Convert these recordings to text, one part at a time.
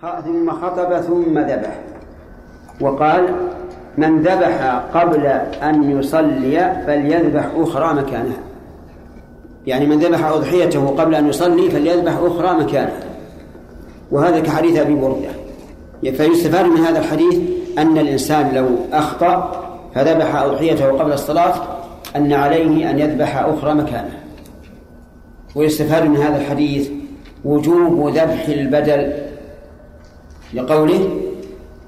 ثم خطب ثم ذبح. وقال من ذبح قبل أن يصلي فليذبح أخرى مكانها. يعني من ذبح أضحيته قبل أن يصلي فليذبح أخرى مكانها. وهذا كحديث أبي بردة. فيستفاد من هذا الحديث أن الإنسان لو أخطأ فذبح أضحيته قبل الصلاة أن عليه أن يذبح أخرى مكانها. ويستفاد من هذا الحديث وجوب ذبح البدل لقوله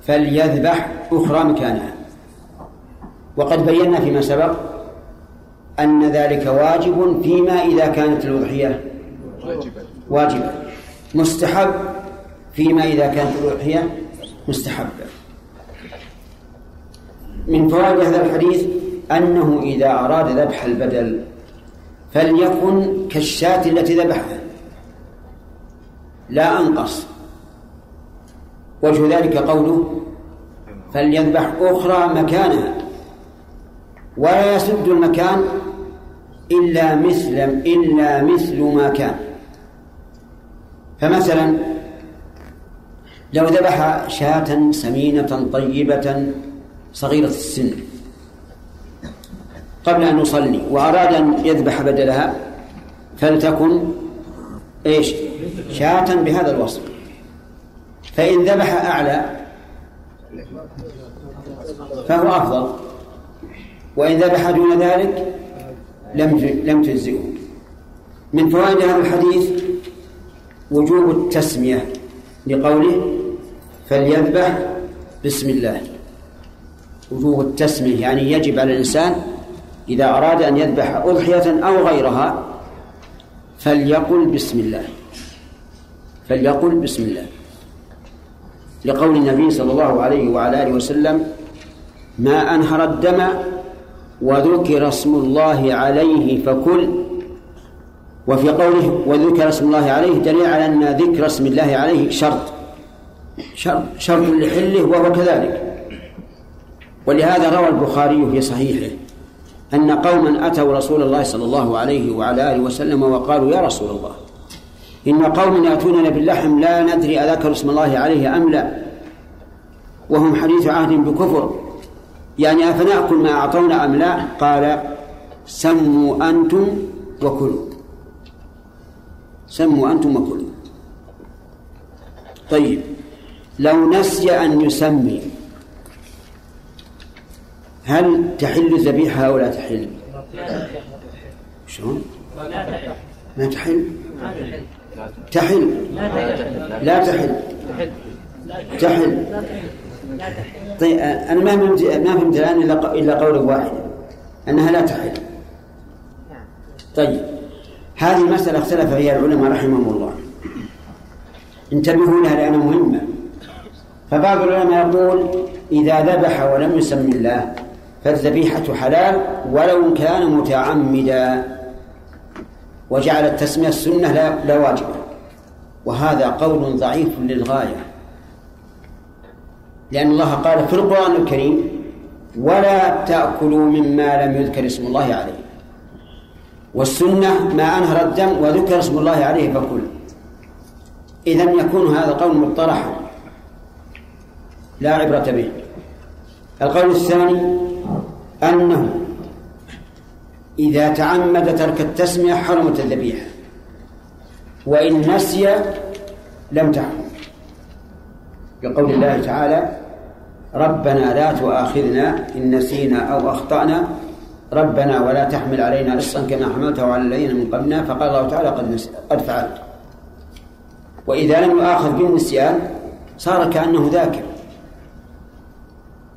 فليذبح أخرى مكانها. وقد بينا فيما سبق أن ذلك واجب فيما إذا كانت الأضحية واجبة. مستحب فيما إذا كانت الأضحية مستحبة. من فوائد هذا الحديث أنه إذا أراد ذبح البدل فليكن كالشاة التي ذبحها. لا أنقص. وجه ذلك قوله فليذبح أخرى مكانها. ولا يسد المكان إلا مثل إلا مثل ما كان. فمثلا لو ذبح شاة سمينة طيبة صغيرة السن قبل أن يصلي وأراد أن يذبح بدلها فلتكن إيش؟ شاة بهذا الوصف. فإن ذبح أعلى فهو أفضل. وإن ذبح دون ذلك لم لم تجزئه. من فوائد هذا الحديث وجوب التسمية لقوله فليذبح بسم الله. وجوب التسمية يعني يجب على الإنسان إذا أراد أن يذبح أضحية أو غيرها فليقل بسم الله. فليقل بسم الله. لقول النبي صلى الله عليه وعلى آله وسلم ما أنهر الدم وذكر اسم الله عليه فكل. وفي قوله وذكر اسم الله عليه دليل على أن ذكر اسم الله عليه شرط. شرط, شرط لحله وهو كذلك. ولهذا روى البخاري في صحيحه أن قوما أتوا رسول الله صلى الله عليه وعلى آله وسلم وقالوا يا رسول الله إن قوم يأتوننا باللحم لا ندري أذكر اسم الله عليه أم لا. وهم حديث عهد بكفر. يعني أفنأكل ما أعطونا أم لا؟ قال سموا أنتم وكلوا. سموا أنتم وكلوا. طيب لو نسي أن يسمي هل تحل الذبيحة أو لا تحل؟ شلون؟ ما تحل. تحل. لا تحل. تحل. طيب أنا ما فهمت ما فهمت الآن إلا إلا قولا واحدا أنها لا تحل. طيب هذه مسألة اختلف فيها العلماء رحمهم الله. انتبهوا لها لأنها مهمة. فبعض العلماء يقول إذا ذبح ولم يسم الله فالذبيحة حلال ولو كان متعمدا. وجعل التسمية السنة لا, لا واجبة وهذا قول ضعيف للغاية. لأن الله قال في القرآن الكريم ولا تأكلوا مما لم يذكر اسم الله عليه. والسنة ما أنهر الدم وذكر اسم الله عليه فكل. إذا يكون هذا قول مطرحا. لا عبرة به. القول الثاني أنه إذا تعمد ترك التسمية حرمت الذبيحة. وإن نسي لم تحرم بقول الله تعالى ربنا لا تؤاخذنا إن نسينا أو أخطأنا. ربنا ولا تحمل علينا إصرا كما حملته على الذين من قبلنا. فقال الله تعالى قد, نسي قد فعلت. وإذا لم يؤاخذ بالنسيان صار كأنه ذاكر.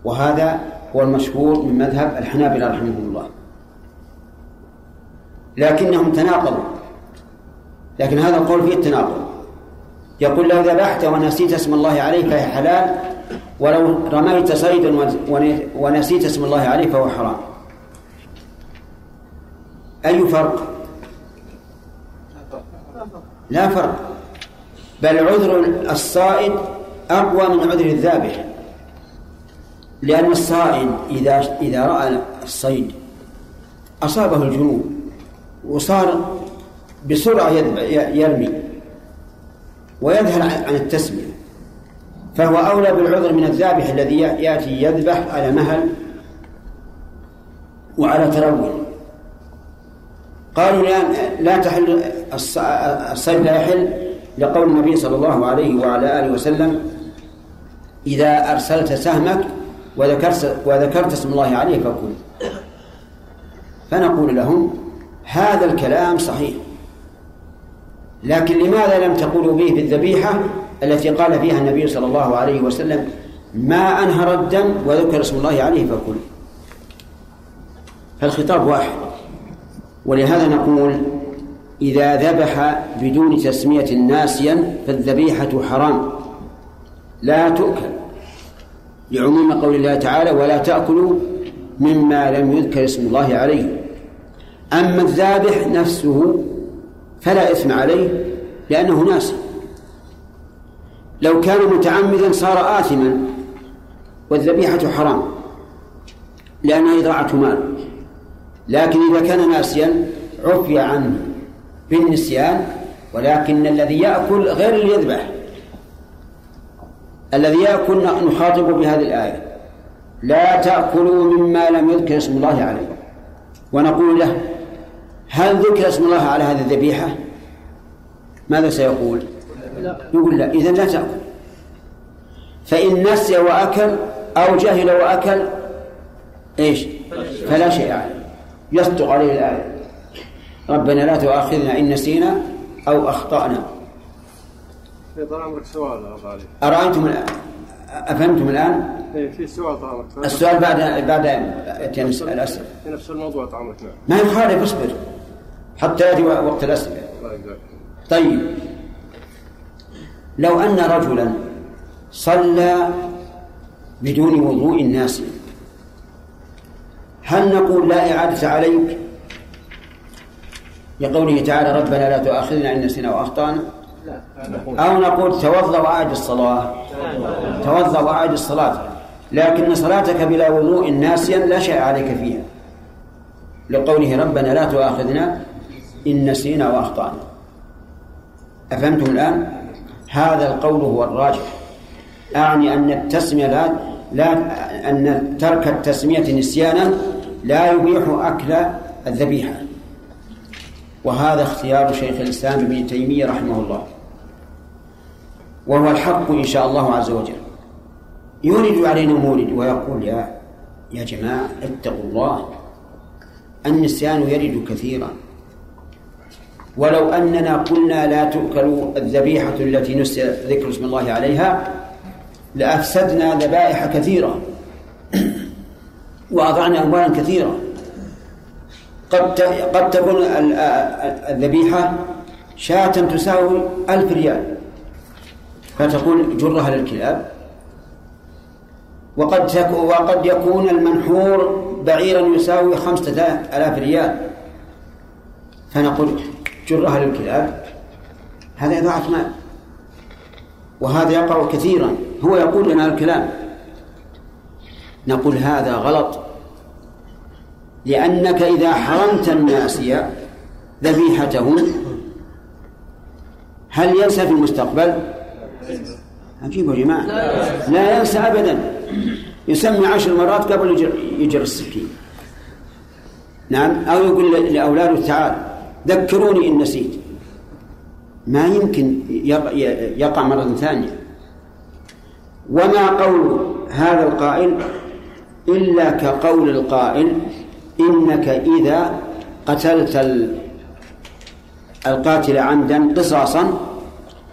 وهذا هو المشهور من مذهب الحنابلة رحمهم الله. لكنهم تناقضوا. لكن هذا القول فيه التناقض. يقول لو ذبحت ونسيت اسم الله عليه فهي حلال ولو رميت صيدا ونسيت اسم الله عليه فهو حرام. أي فرق؟ لا فرق. بل عذر الصائد أقوى من عذر الذابح. لأن الصائد إذا إذا رأى الصيد أصابه الجنوب وصار بسرعة يرمي ويذهل عن التسمية. فهو أولى بالعذر من الذابح الذي يأتي يذبح على مهل وعلى ترول قالوا لا لا تحل الصيد لا يحل لقول النبي صلى الله عليه وعلى آله وسلم إذا أرسلت سهمك وذكرت وذكرت اسم الله عليه فكل. فنقول لهم هذا الكلام صحيح. لكن لماذا لم تقولوا به في الذبيحة التي قال فيها النبي صلى الله عليه وسلم ما أنهر الدم وذكر اسم الله عليه فكل فالخطاب واحد. ولهذا نقول إذا ذبح بدون تسمية ناسيا فالذبيحة حرام. لا تؤكل. لعموم قول الله تعالى ولا تأكلوا مما لم يذكر اسم الله عليه أما الذابح نفسه فلا إثم عليه لأنه ناسي. لو كان متعمدا صار آثما والذبيحة حرام لأنها إضاعة مال. لكن إذا كان ناسيا عفي عنه بالنسيان ولكن الذي يأكل غير اللي يذبح. الذي يأكل نخاطب بهذه الآية. لا تأكلوا مما لم يذكر اسم الله عليه. ونقول له هل ذكر اسم الله على هذه الذبيحة؟ ماذا سيقول؟ لا. يقول لا. إذا لا تأكل. فإن نسي وأكل أو جهل وأكل إيش؟ فلا شيء عليه. يصدق عليه الآية. ربنا لا تؤاخذنا إن نسينا أو أخطأنا. طال عمرك سؤال أرأيتم الآن؟ أفهمتم الآن؟ إيه في سؤال طال عمرك السؤال بعد بعد الأسئلة. في نفس الموضوع طال عمرك نعم ما يخالف اصبر. حتى يأتي وقت الأسئلة. طيب. لو أن رجلا صلى بدون وضوء ناسي هل نقول لا إعادة عليك؟ لقوله تعالى ربنا لا تؤاخذنا إن نسينا وأخطأنا أو نقول توضأ وأعد الصلاة توضأ وأعد الصلاة. لكن صلاتك بلا وضوء ناسيا لا شيء عليك فيها. لقوله ربنا لا تؤاخذنا إن نسينا وأخطأنا. أفهمتم الآن؟ هذا القول هو الراجح. أعني أن التسمية لا لا أن ترك التسمية نسيانا لا يبيح أكل الذبيحة. وهذا اختيار شيخ الإسلام ابن تيمية رحمه الله. وهو الحق إن شاء الله عز وجل. يورد علينا مورد ويقول يا يا جماعة اتقوا الله. النسيان يرد كثيرا. ولو أننا قلنا لا تؤكل الذبيحة التي نسي ذكر اسم الله عليها لأفسدنا ذبائح كثيرة. وأضعنا أموالا كثيرة. قد قد تكون الذبيحة شاة تساوي ألف ريال. فتقول جرها للكلاب. وقد وقد يكون المنحور بعيرا يساوي خمسة آلاف ريال. فنقول جرها للكلاب هذا إضاعة مال. وهذا يقع كثيرا هو يقول لنا الكلام. نقول هذا غلط. لأنك إذا حرمت الناس ذبيحتهم هل ينسى في المستقبل؟ عجيب يا جماعة. لا ينسى أبدا. يسمي عشر مرات قبل يجر, يجر السكين. نعم أو يقول لأولاده تعال ذكروني إن نسيت. ما يمكن يقع مرة ثانية. وما قول هذا القائل إلا كقول القائل إنك إذا قتلت القاتل عمدا قصاصا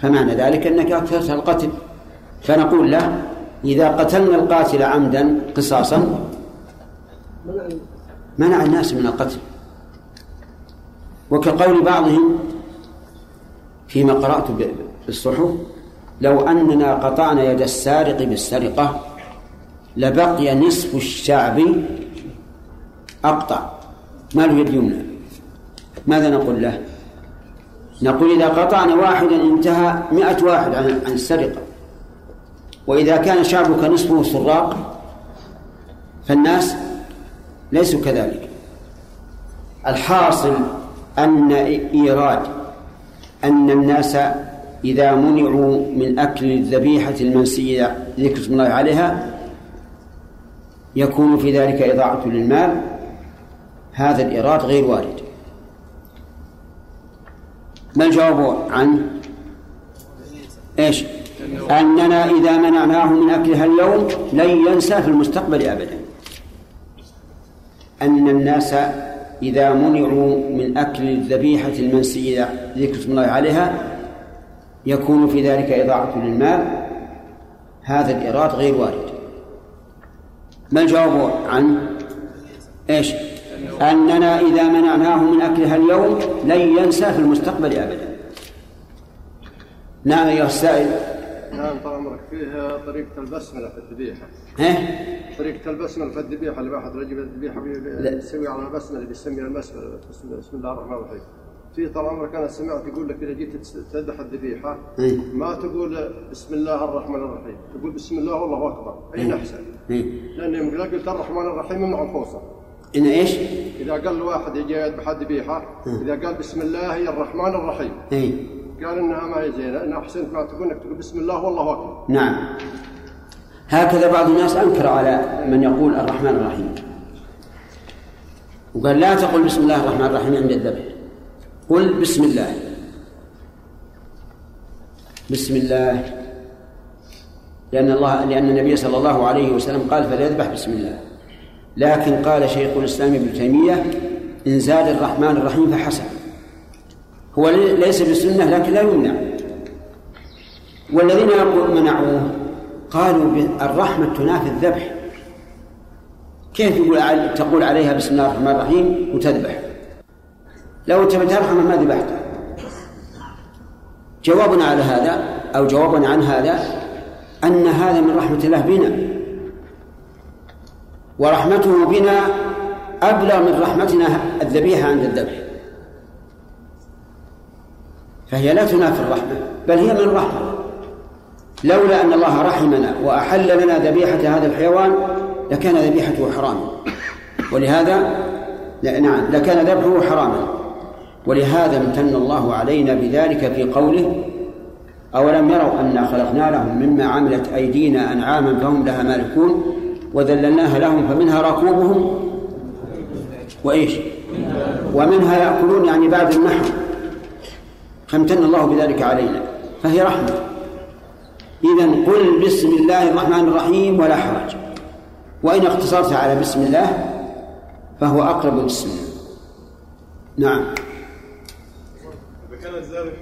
فمعنى ذلك أنك أكثرت القتل. فنقول له إذا قتلنا القاتل عمدا قصاصا منع الناس من القتل. وكقول بعضهم فيما قرأت في الصحف لو أننا قطعنا يد السارق بالسرقة لبقي نصف الشعب أقطع. ما له يد يمنى ماذا نقول له؟ نقول إذا قطعنا واحدا انتهى مئة واحد عن السرقة. وإذا كان شعبك نصفه سراق فالناس ليسوا كذلك. الحاصل أن إيراد أن الناس إذا منعوا من أكل الذبيحة المنسية ذكر اسم الله عليها يكون في ذلك إضاعة للمال. هذا الإيراد غير وارد. ما الجواب عنه إيش؟ أننا إذا منعناه من أكلها اليوم لن ينسى في المستقبل أبدا. أن الناس إذا منعوا من أكل الذبيحة المنسية ذكر اسم الله عليها يكون في ذلك إضاعة للمال. هذا الإيراد غير وارد. ما الجواب عنه إيش؟ أننا إذا منعناه من أكلها اليوم لن ينسى في المستقبل أبدا. نعم أيها السائل نعم طال عمرك فيه طريقة البسملة في الذبيحة ها؟ طريقة البسملة في الذبيحة اللي واحد رجل الذبيحة لا. بيسوي على البسملة بيسميها البسملة بسم الله الرحمن الرحيم في طال عمرك أنا سمعت يقول لك إذا جيت تذبح الذبيحة إيه. ما تقول بسم الله الرحمن الرحيم تقول بسم الله والله أكبر اين احسن إيه. لأن يوم إذا قلت الرحمن الرحيم يمنع الخوصه إن إيش؟ إذا قال الواحد يجي يذبح الذبيحة إذا قال بسم الله الرحمن الرحيم إيه؟ قال إنها ما هي زينة ان احسنت ما تقول إنك تقول بسم الله والله أكبر. نعم. هكذا بعض الناس أنكر على من يقول الرحمن الرحيم. وقال لا تقل بسم الله الرحمن الرحيم عند الذبح. قل بسم الله. بسم الله. لأن الله لأن النبي صلى الله عليه وسلم قال فليذبح بسم الله. لكن قال شيخ الإسلام ابن تيمية إن زاد الرحمن الرحيم فحسن. هو ليس بسنة لكن لا يمنع. والذين يقول منعوه قالوا الرحمة تنافي الذبح. كيف يقول تقول عليها بسم الله الرحمن الرحيم وتذبح؟ لو تبي ترحمه ما ذبحته. جوابنا على هذا أو جوابنا عن هذا أن هذا من رحمة الله بنا. ورحمته بنا أبلغ من رحمتنا الذبيحة عند الذبح. فهي لا تنافي الرحمة بل هي من الرحمة لولا أن الله رحمنا وأحل لنا ذبيحة هذا الحيوان لكان ذبيحته حراما. ولهذا نعم لكان ذبحه حراما. ولهذا امتن الله علينا بذلك في قوله أولم يروا أنا خلقنا لهم مما عملت أيدينا أنعاما فهم لها مالكون وذللناها لهم فمنها ركوبهم وإيش؟ ومنها يأكلون يعني بعد النحر. فامتن الله بذلك علينا فهي رحمة. إذا قل بسم الله الرحمن الرحيم ولا حرج. وإن اقتصرت على بسم الله فهو أقرب للسنة نعم. إذا كان الذابح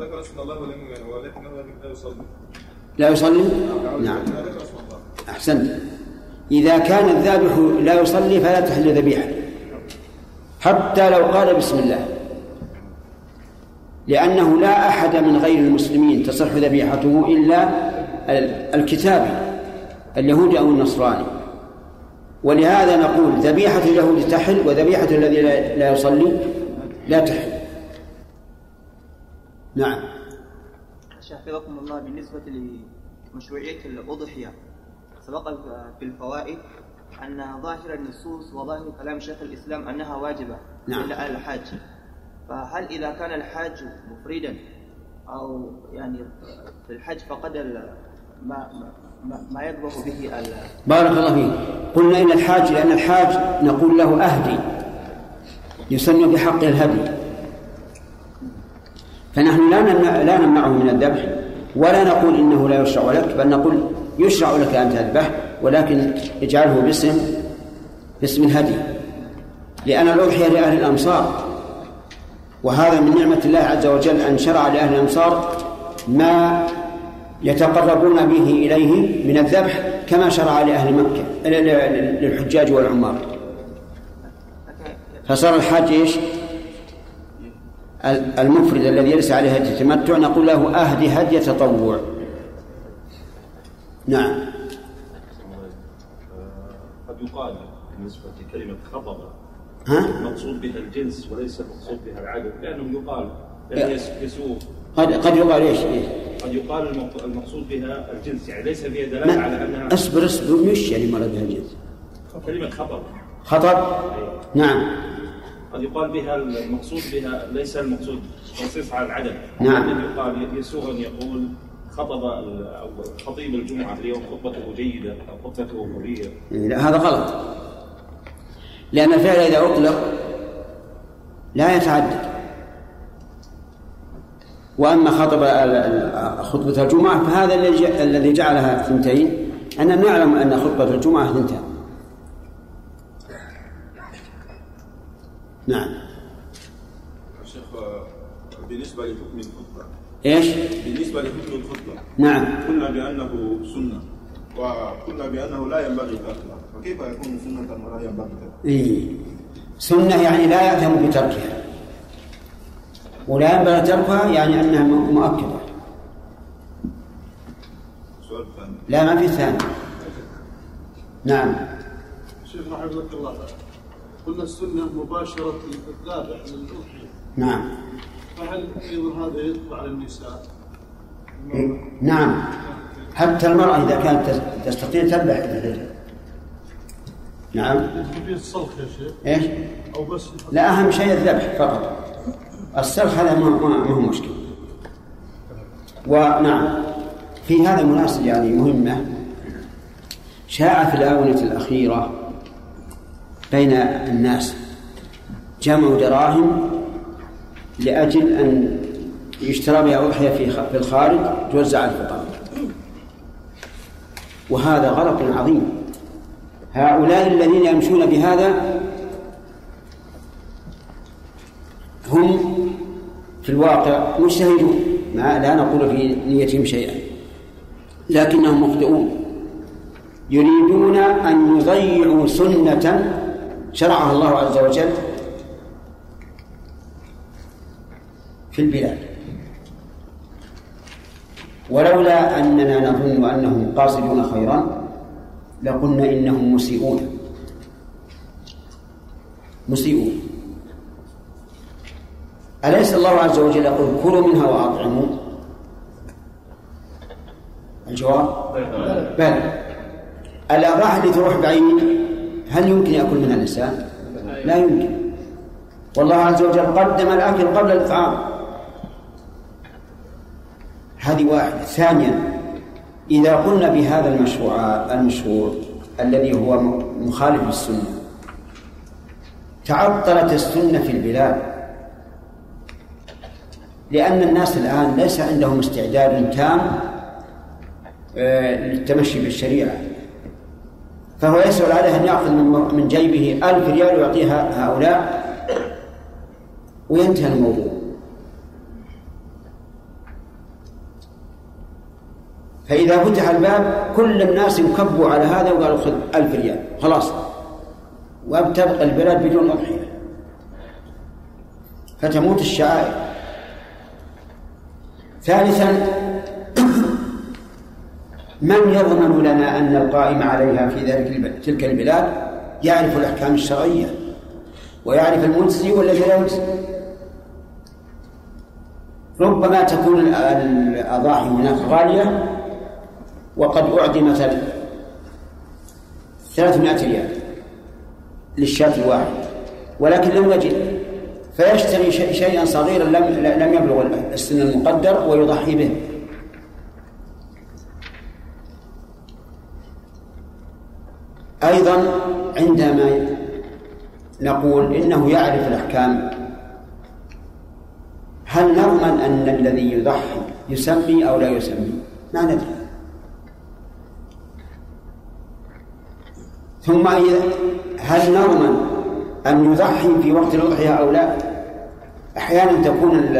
ذكر اسم الله ولم ولكنه لا يصلي. لا يصلي؟ نعم. الله. أحسنت إذا كان الذابح لا يصلي فلا تحل ذبيحة. حتى لو قال بسم الله. لأنه لا أحد من غير المسلمين تصح ذبيحته إلا الكتابي اليهودي أو النصراني. ولهذا نقول ذبيحة اليهود تحل وذبيحة الذي لا يصلي لا تحل. نعم. حفظكم الله بالنسبة لمشروعية الأضحية. سبق في الفوائد أن ظاهر النصوص وظاهر كلام شيخ الإسلام أنها واجبة نعم. إلا على الحاج. فهل إذا كان الحاج مفردا أو يعني في الحج فقد ما ما, ما يذبح به بارك الله فيك. قلنا إن الحاج لأن الحاج نقول له أهدي. يسن بحقه الهدي. فنحن لا نمنع لا نمنعه من الذبح ولا نقول إنه لا يشرع لك بل نقول يشرع لك أن تذبح ولكن اجعله باسم باسم الهدي. لأن الأضحية لأهل الأمصار. وهذا من نعمة الله عز وجل أن شرع لأهل الأمصار ما يتقربون به إليه من الذبح كما شرع لأهل مكة للحجاج والعمار. فصار الحاج إيش؟ المفرد الذي ليس عليه هدي التمتع نقول له أهدي هدي تطوع. نعم. قد يقال بالنسبة لكلمة خطب ها؟ مقصود بها الجنس وليس مقصود بها العدد لأنه يقال يس- يسوق قد قد يقال إيش؟ إيه؟ قد يقال المق- المقصود بها الجنس يعني ليس فيها دلالة على ما أنها اصبر اصبر مش يعني مرض بها الجنس. كلمة خطب خطب نعم. قد يقال بها المقصود بها ليس المقصود تنصيص على العدد. نعم. قد يقال يسوغ أن يقول خطب أو خطيب الجمعة اليوم خطبته جيدة أو خطبته قوية. لا هذا غلط. لأن الفعل إذا أطلق لا يتعدد. وأما خطب خطبة الجمعة فهذا الذي جعلها ثنتين أننا نعلم أن خطبة الجمعة ثنتان نعم. شيخ بالنسبة لحكم الخطبة. إيش؟ بالنسبة لحكم الخطبة. نعم. قلنا بأنه سنة. وقلنا بأنه لا ينبغي تركها فكيف يكون سنة ولا ينبغي تركها؟ إيه. سنة يعني لا يأثم بتركها. ولا ينبغي تركها يعني أنها مؤكدة. سؤال ثاني. لا ما في ثاني. نعم. شيخ رحمك الله قلنا السنة مباشرة الذابح للأضحية نعم. فهل أيضا هذا يطبع على النساء؟ إيه. نعم. حتى المرأة إذا كانت تس- تستطيع تذبح بيدها نعم. في الصلخ يا شيخ. إيش؟ أو بس لا أهم شيء الذبح فقط. السلخ هذا ما هو مشكلة. ونعم في هذا مناسب يعني مهمة. شاع في الآونة الأخيرة بين الناس. جمعوا دراهم لأجل أن يشترى بها أضحية في الخارج توزع على الفقراء وهذا غلط عظيم. هؤلاء الذين يمشون بهذا هم في الواقع مجتهدون ما لا نقول في نيتهم شيئا لكنهم مخطئون. يريدون أن يضيعوا سنة شرعها الله عز وجل في البلاد. ولولا أننا نظن أنهم قاصدون خيرا لقلنا إنهم مسيئون. مسيئون. أليس الله عز وجل يقول كلوا منها وأطعموا؟ الجواب؟ بلى. الأضاحي اللي تروح بعيد هل يمكن يأكل منها الإنسان؟ لا يمكن. والله عز وجل قدم الأكل قبل الإطعام هذه واحدة. ثانيا إذا قلنا بهذا المشروع المشروع الذي هو مخالف للسنة تعطلت السنة في البلاد. لأن الناس الآن ليس عندهم استعداد تام آه، للتمشي بالشريعة. فهو يسأل عليه أن يأخذ من جيبه ألف ريال ويعطيها هؤلاء وينتهي الموضوع. فإذا فتح الباب كل الناس انكبوا على هذا وقالوا خذ ألف ريال. خلاص. وتبقى البلاد بدون أضحية. فتموت الشعائر. ثالثا من يضمن لنا أن القائم عليها في ذلك تلك البلاد؟ يعرف الأحكام الشرعية. ويعرف المجزي والذي لا يجزي ربما تكون ال- الأضاحي هناك غالية. وقد أعدمت 300 ريال للشاة الواحد. ولكن لم نجد. فيشتري شيئا صغيرا لم لم يبلغ السن المقدر ويضحي به. أيضا عندما نقول إنه يعرف الأحكام هل نضمن أن الذي يضحي يسمي أو لا يسمي؟ ما ندري. ثم هل نضمن أن يضحي في وقت الأضحية أو لا؟ أحيانا تكون ال-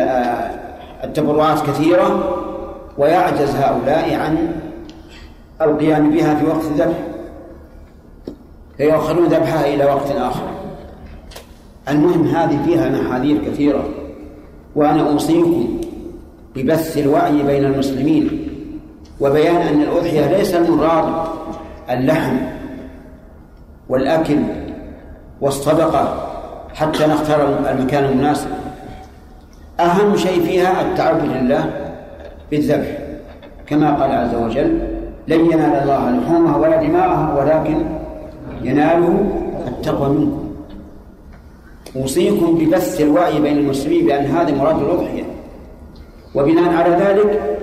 التبرعات كثيرة ويعجز هؤلاء عن القيام بها في وقت الذبح. فيؤخرون ذبحها إلى وقت آخر. المهم هذه فيها محاذير كثيرة وأنا أوصيكم ببث الوعي بين المسلمين وبيان أن الأضحية ليس المراد اللحم والأكل والصدقة حتى نختار المكان المناسب. أهم شيء فيها التعبد لله بالذبح. كما قال عز وجل لن ينال الله لحومها ولا دماءها ولكن يناله التقوى منكم. أوصيكم ببث الوعي بين المسلمين بأن هذا مراد الأضحية. وبناء على ذلك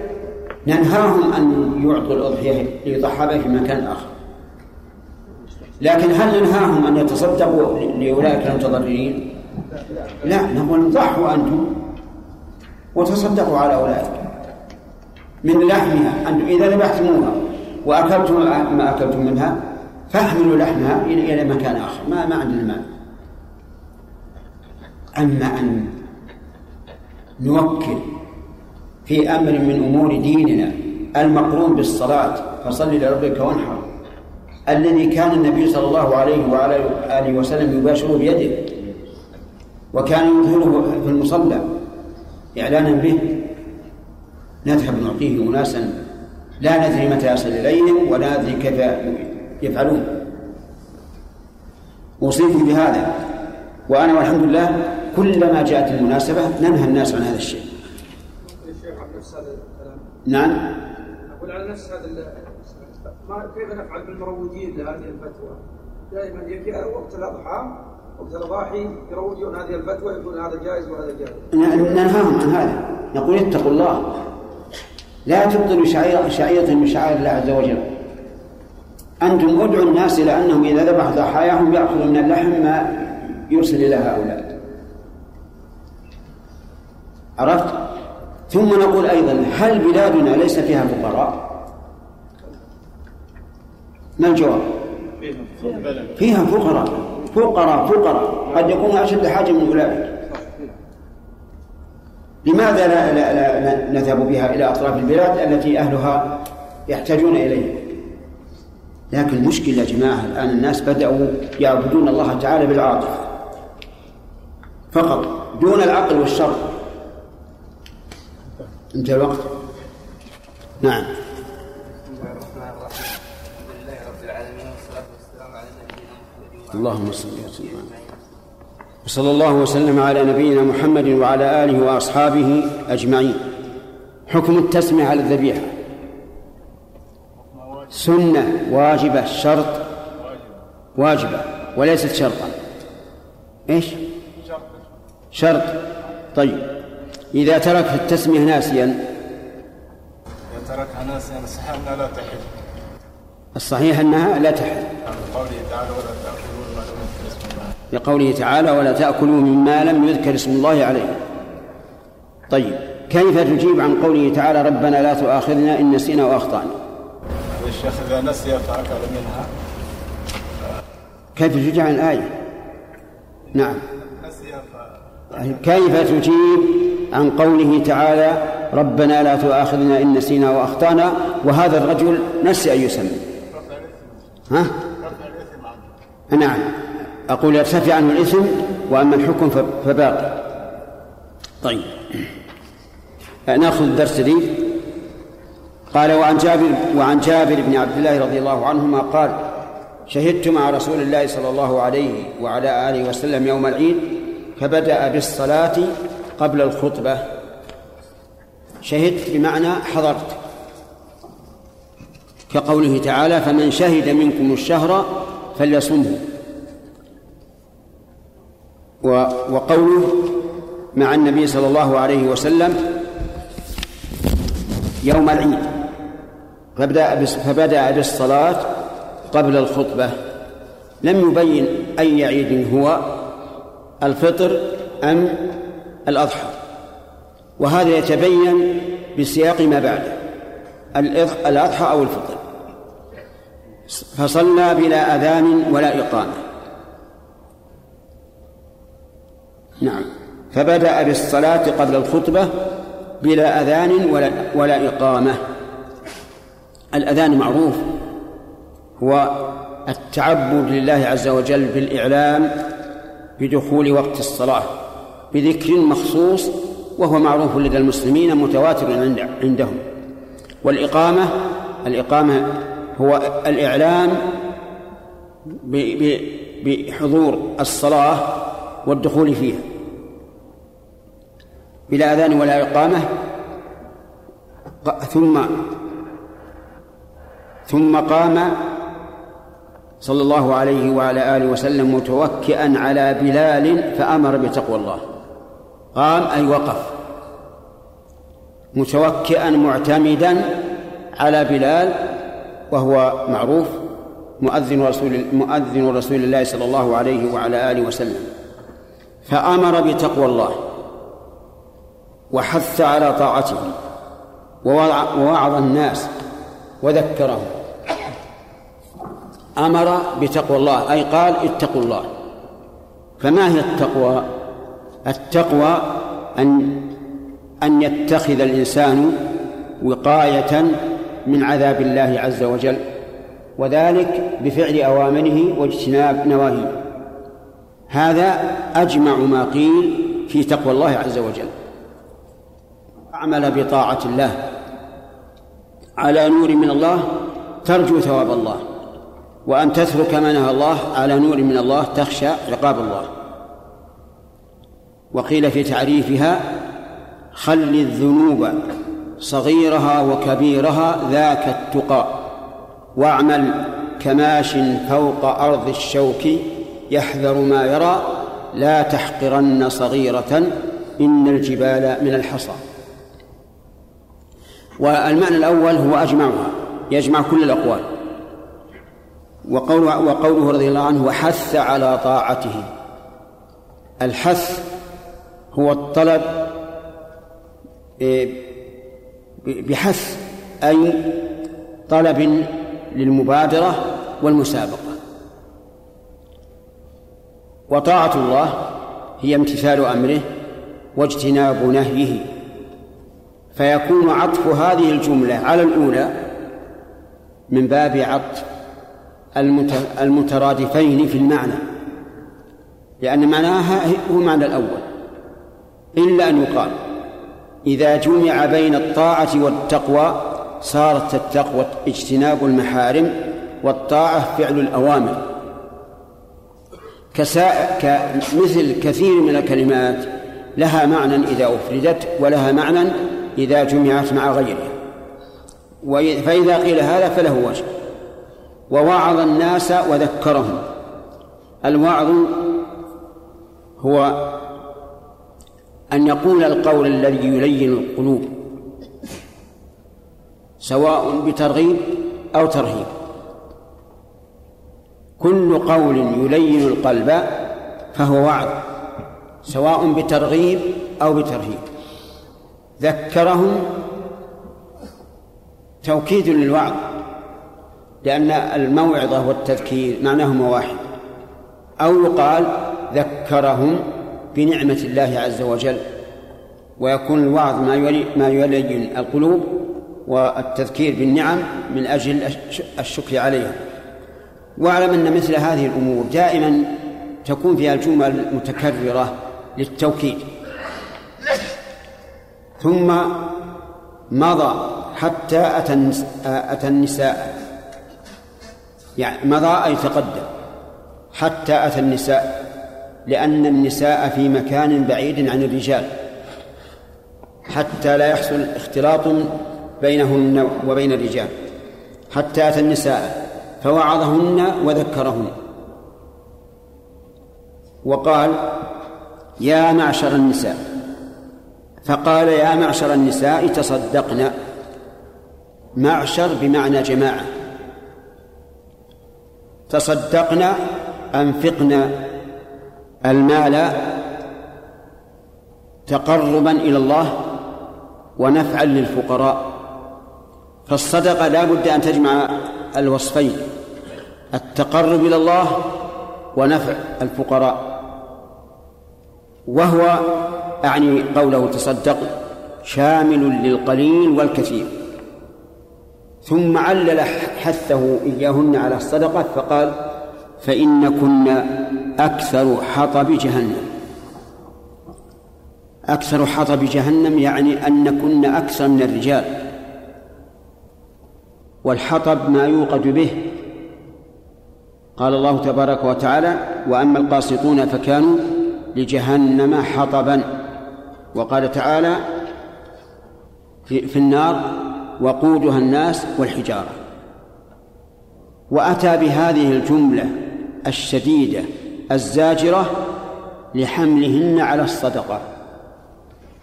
ننهاهم أن يعطوا الأضحية ليضحى في مكان آخر. لكن هل ننهاهم أن يتصدقوا لأولئك المتضررين؟ لا نقول ضحوا أنتم وتصدقوا على أولئك. من لحمها أنتم إذا ذبحتموها وأكلتم ما أكلتم منها فاحملوا لحمها إلى مكان آخر. ما ما عندنا مانع. أما أن نوكل في أمر من أمور ديننا المقرون بالصلاة فصل لربك وانحر. الذي كان النبي صلى الله عليه وعلى آله وسلم يباشره بيده وكان يظهره في المصلى إعلانا به. نذهب نعطيه أناسا لا ندري متى يصل إليهم ولا ندري كيف يفعلون. أوصيكم بهذا وأنا والحمد لله كلما جاءت المناسبة ننهى الناس عن هذا الشيء. نعم. أقول على نفس هذا كيف نفعل بالمروجين لهذه الفتوى؟ دائما يجي وقت الأضحى وقت الأضاحي يروجون هذه الفتوى يقول هذا جائز وهذا جائز. ننهاهم عن هذا نقول اتقوا الله لا تبطلوا شعيرة شعيرة من شعائر الله عز وجل أنتم ادعوا الناس إلى أنهم إذا ذبحوا ضحاياهم يأخذوا من اللحم ما يرسل إلى هؤلاء عرفت؟ ثم نقول أيضا هل بلادنا ليس فيها فقراء؟ ما الجواب؟ فيها فقراء. فقراء فقراء. قد يكون أشد حاجة من أولئك. لماذا لا, لا, لا نذهب بها إلى أطراف البلاد التي أهلها يحتاجون إليها؟ لكن المشكلة يا جماعة الآن الناس بدأوا يعبدون الله تعالى بالعاطفة فقط دون العقل والشر. انتهى الوقت؟ نعم. اللهم صل وسلم وصلى الله وسلم على نبينا محمد وعلى آله وأصحابه أجمعين. حكم التسمية على الذبيحة. سنة واجبة شرط واجبة وليست شرطا. إيش؟ شرط. طيب. إذا ترك في التسمية ناسيا. إذا تركها ناسيا صحيح أنها لا تحل. الصحيح أنها لا تحل. قوله تعالى ولا تأكلوا ما لم يذكر اسم الله لقوله تعالى ولا تأكلوا مما لم يذكر اسم الله عليه. طيب كيف تجيب عن قوله تعالى ربنا لا تؤاخذنا إن نسينا وأخطأنا؟ الشيخ إذا نسي فأكل منها. كيف تجيب عن الآية؟ نعم. كيف تجيب عن قوله تعالى ربنا لا تؤاخذنا إن نسينا وأخطأنا؟ وهذا الرجل نسي أن يسمي ها؟ نعم. أقول يرتفع عنه الإثم وأما الحكم فباقي. طيب. نأخذ الدرس لي قال وعن جابر وعن جابر بن عبد الله رضي الله عنهما قال شهدت مع رسول الله صلى الله عليه وعلى آله وسلم يوم العيد فبدأ بالصلاة قبل الخطبة. شهدت بمعنى حضرت. كقوله تعالى فمن شهد منكم الشهر فليصمه. وقوله مع النبي صلى الله عليه وسلم يوم العيد فبدأ فبدأ بالصلاة قبل الخطبة. لم يبين أي عيد هو الفطر أم الأضحى. وهذا يتبين بسياق ما بعده الأضحى أو الفطر. فصلى بلا أذان ولا إقامة. نعم. فبدأ بالصلاة قبل الخطبة بلا أذان ولا ولا إقامة. الأذان معروف. هو التعبد لله عز وجل بالإعلام بدخول وقت الصلاة بذكر مخصوص وهو معروف لدى المسلمين متواتر عند- عندهم. والإقامة الإقامة هو الإعلام بحضور الصلاة والدخول فيها. بلا أذان ولا إقامة. ثم ثم قام صلى الله عليه وعلى آله وسلم متوكئا على بلال فأمر بتقوى الله. قام أي وقف. متوكئا معتمدا على بلال وهو معروف مؤذن رسول مؤذن رسول الله صلى الله عليه وعلى آله وسلم. فأمر بتقوى الله. وحث على طاعته ووعظ الناس وذكرهم أمر بتقوى الله أي قال اتقوا الله. فما هي التقوى؟ التقوى أن أن يتخذ الإنسان وقاية من عذاب الله عز وجل وذلك بفعل أوامره واجتناب نواهيه. هذا أجمع ما قيل في تقوى الله عز وجل. أعمل بطاعة الله. على نور من الله ترجو ثواب الله. وأن تترك ما نهى الله على نور من الله تخشى عقاب الله. وقيل في تعريفها خل الذنوب صغيرها وكبيرها ذاك التقى. واعمل كماش فوق أرض الشوك يحذر ما يرى. لا تحقرن صغيرة إن الجبال من الحصى. والمعنى الأول هو أجمعها يجمع كل الأقوال. وقوله, وقوله رضي الله عنه وحث على طاعته. الحث هو الطلب إيه، بحث أي طلب للمبادرة والمسابقة. وطاعة الله هي امتثال أمره واجتناب نهيه. فيكون عطف هذه الجملة على الأولى من باب عطف المترادفين في المعنى لأن معناها هو معنى الأول إلا أن يقال إذا جمع بين الطاعة والتقوى صارت التقوى اجتناب المحارم والطاعة فعل الأوامر. كساء كمثل كثير من الكلمات لها معنى إذا أفردت ولها معنى إذا جمعت مع غيرها فإذا قيل هذا فله وجه. ووعظ الناس وذكرهم. الوعظ هو أن يقول القول الذي يلين القلوب سواء بترغيب أو ترهيب. كل قول يلين القلب فهو وعظ سواء بترغيب أو بترهيب. ذكرهم توكيد للوعظ لأن الموعظة والتذكير معناهما واحد. أو يقال ذكرهم بنعمة الله عز وجل ويكون الوعظ ما يلي ما يلين القلوب والتذكير بالنعم من أجل الشكر عليها واعلم أن مثل هذه الأمور دائما تكون فيها الجمل متكررة للتوكيد. ثم مضى حتى أتى أتى النساء. يعني مضى أي تقدم حتى أتى النساء لأن النساء في مكان بعيد عن الرجال. حتى لا يحصل اختلاط بينهن وبين الرجال. حتى أتى النساء فوعظهن وذكرهن. وقال يا معشر النساء فقال يا معشر النساء تصدقن. معشر بمعنى جماعة. تصدقن أنفقن المال تقربا إلى الله ونفعا للفقراء. فالصدقة لا بد أن تجمع الوصفين التقرب إلى الله ونفع الفقراء. وهو أعني قوله تصدق شامل للقليل والكثير. ثم علل حثه إياهن على الصدقة فقال فإنكن أكثر حطب جهنم. أكثر حطب جهنم يعني أنكن أكثر من الرجال. والحطب ما يوقد به. قال الله تبارك وتعالى وأما القاسطون فكانوا لجهنم حطبا. وقال تعالى في, في النار وقودها الناس والحجارة. وأتى بهذه الجملة الشديدة الزاجرة لحملهن على الصدقة.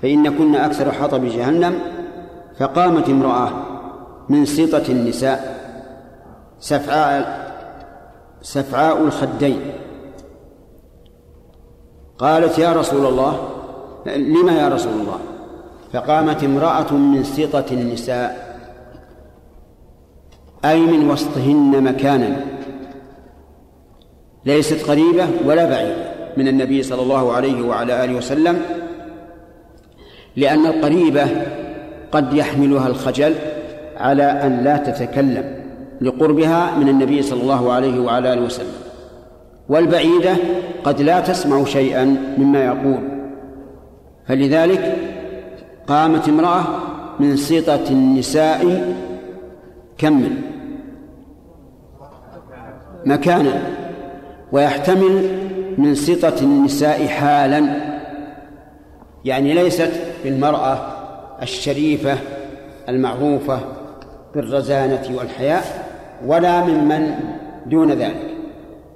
فإن كنا أكثر حطب جهنم فقامت امرأة من سطة النساء سفعاء سفعاء الخدين. قالت يا رسول الله لما يا رسول الله؟ فقامت امرأة من سطة النساء أي من وسطهن مكانا ليست قريبة ولا بعيدة من النبي صلى الله عليه وعلى آله وسلم لأن القريبة قد يحملها الخجل على أن لا تتكلم لقربها من النبي صلى الله عليه وعلى آله وسلم والبعيدة قد لا تسمع شيئا مما يقول. فلذلك قامت امرأة من سطة النساء كمل مكانا ويحتمل من سطة النساء حالا يعني ليست بالمرأة الشريفة المعروفة بالرزانة والحياء ولا ممن دون ذلك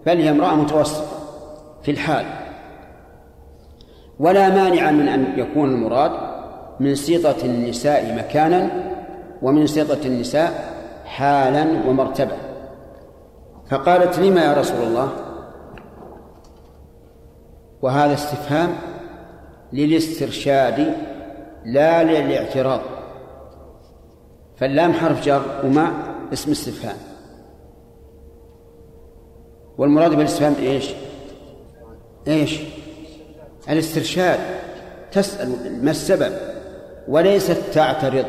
بل هي امرأة متوسطة في الحال. ولا مانع من أن يكون المراد من سطة النساء مكانا ومن سطة النساء حالا ومرتبة فقالت لما يا رسول الله وهذا استفهام للاسترشاد لا للاعتراض فاللام حرف جر وما اسم استفهام والمراد بالإستفهام إيش؟ إيش؟ الاسترشاد تسأل ما السبب وليست تعترض.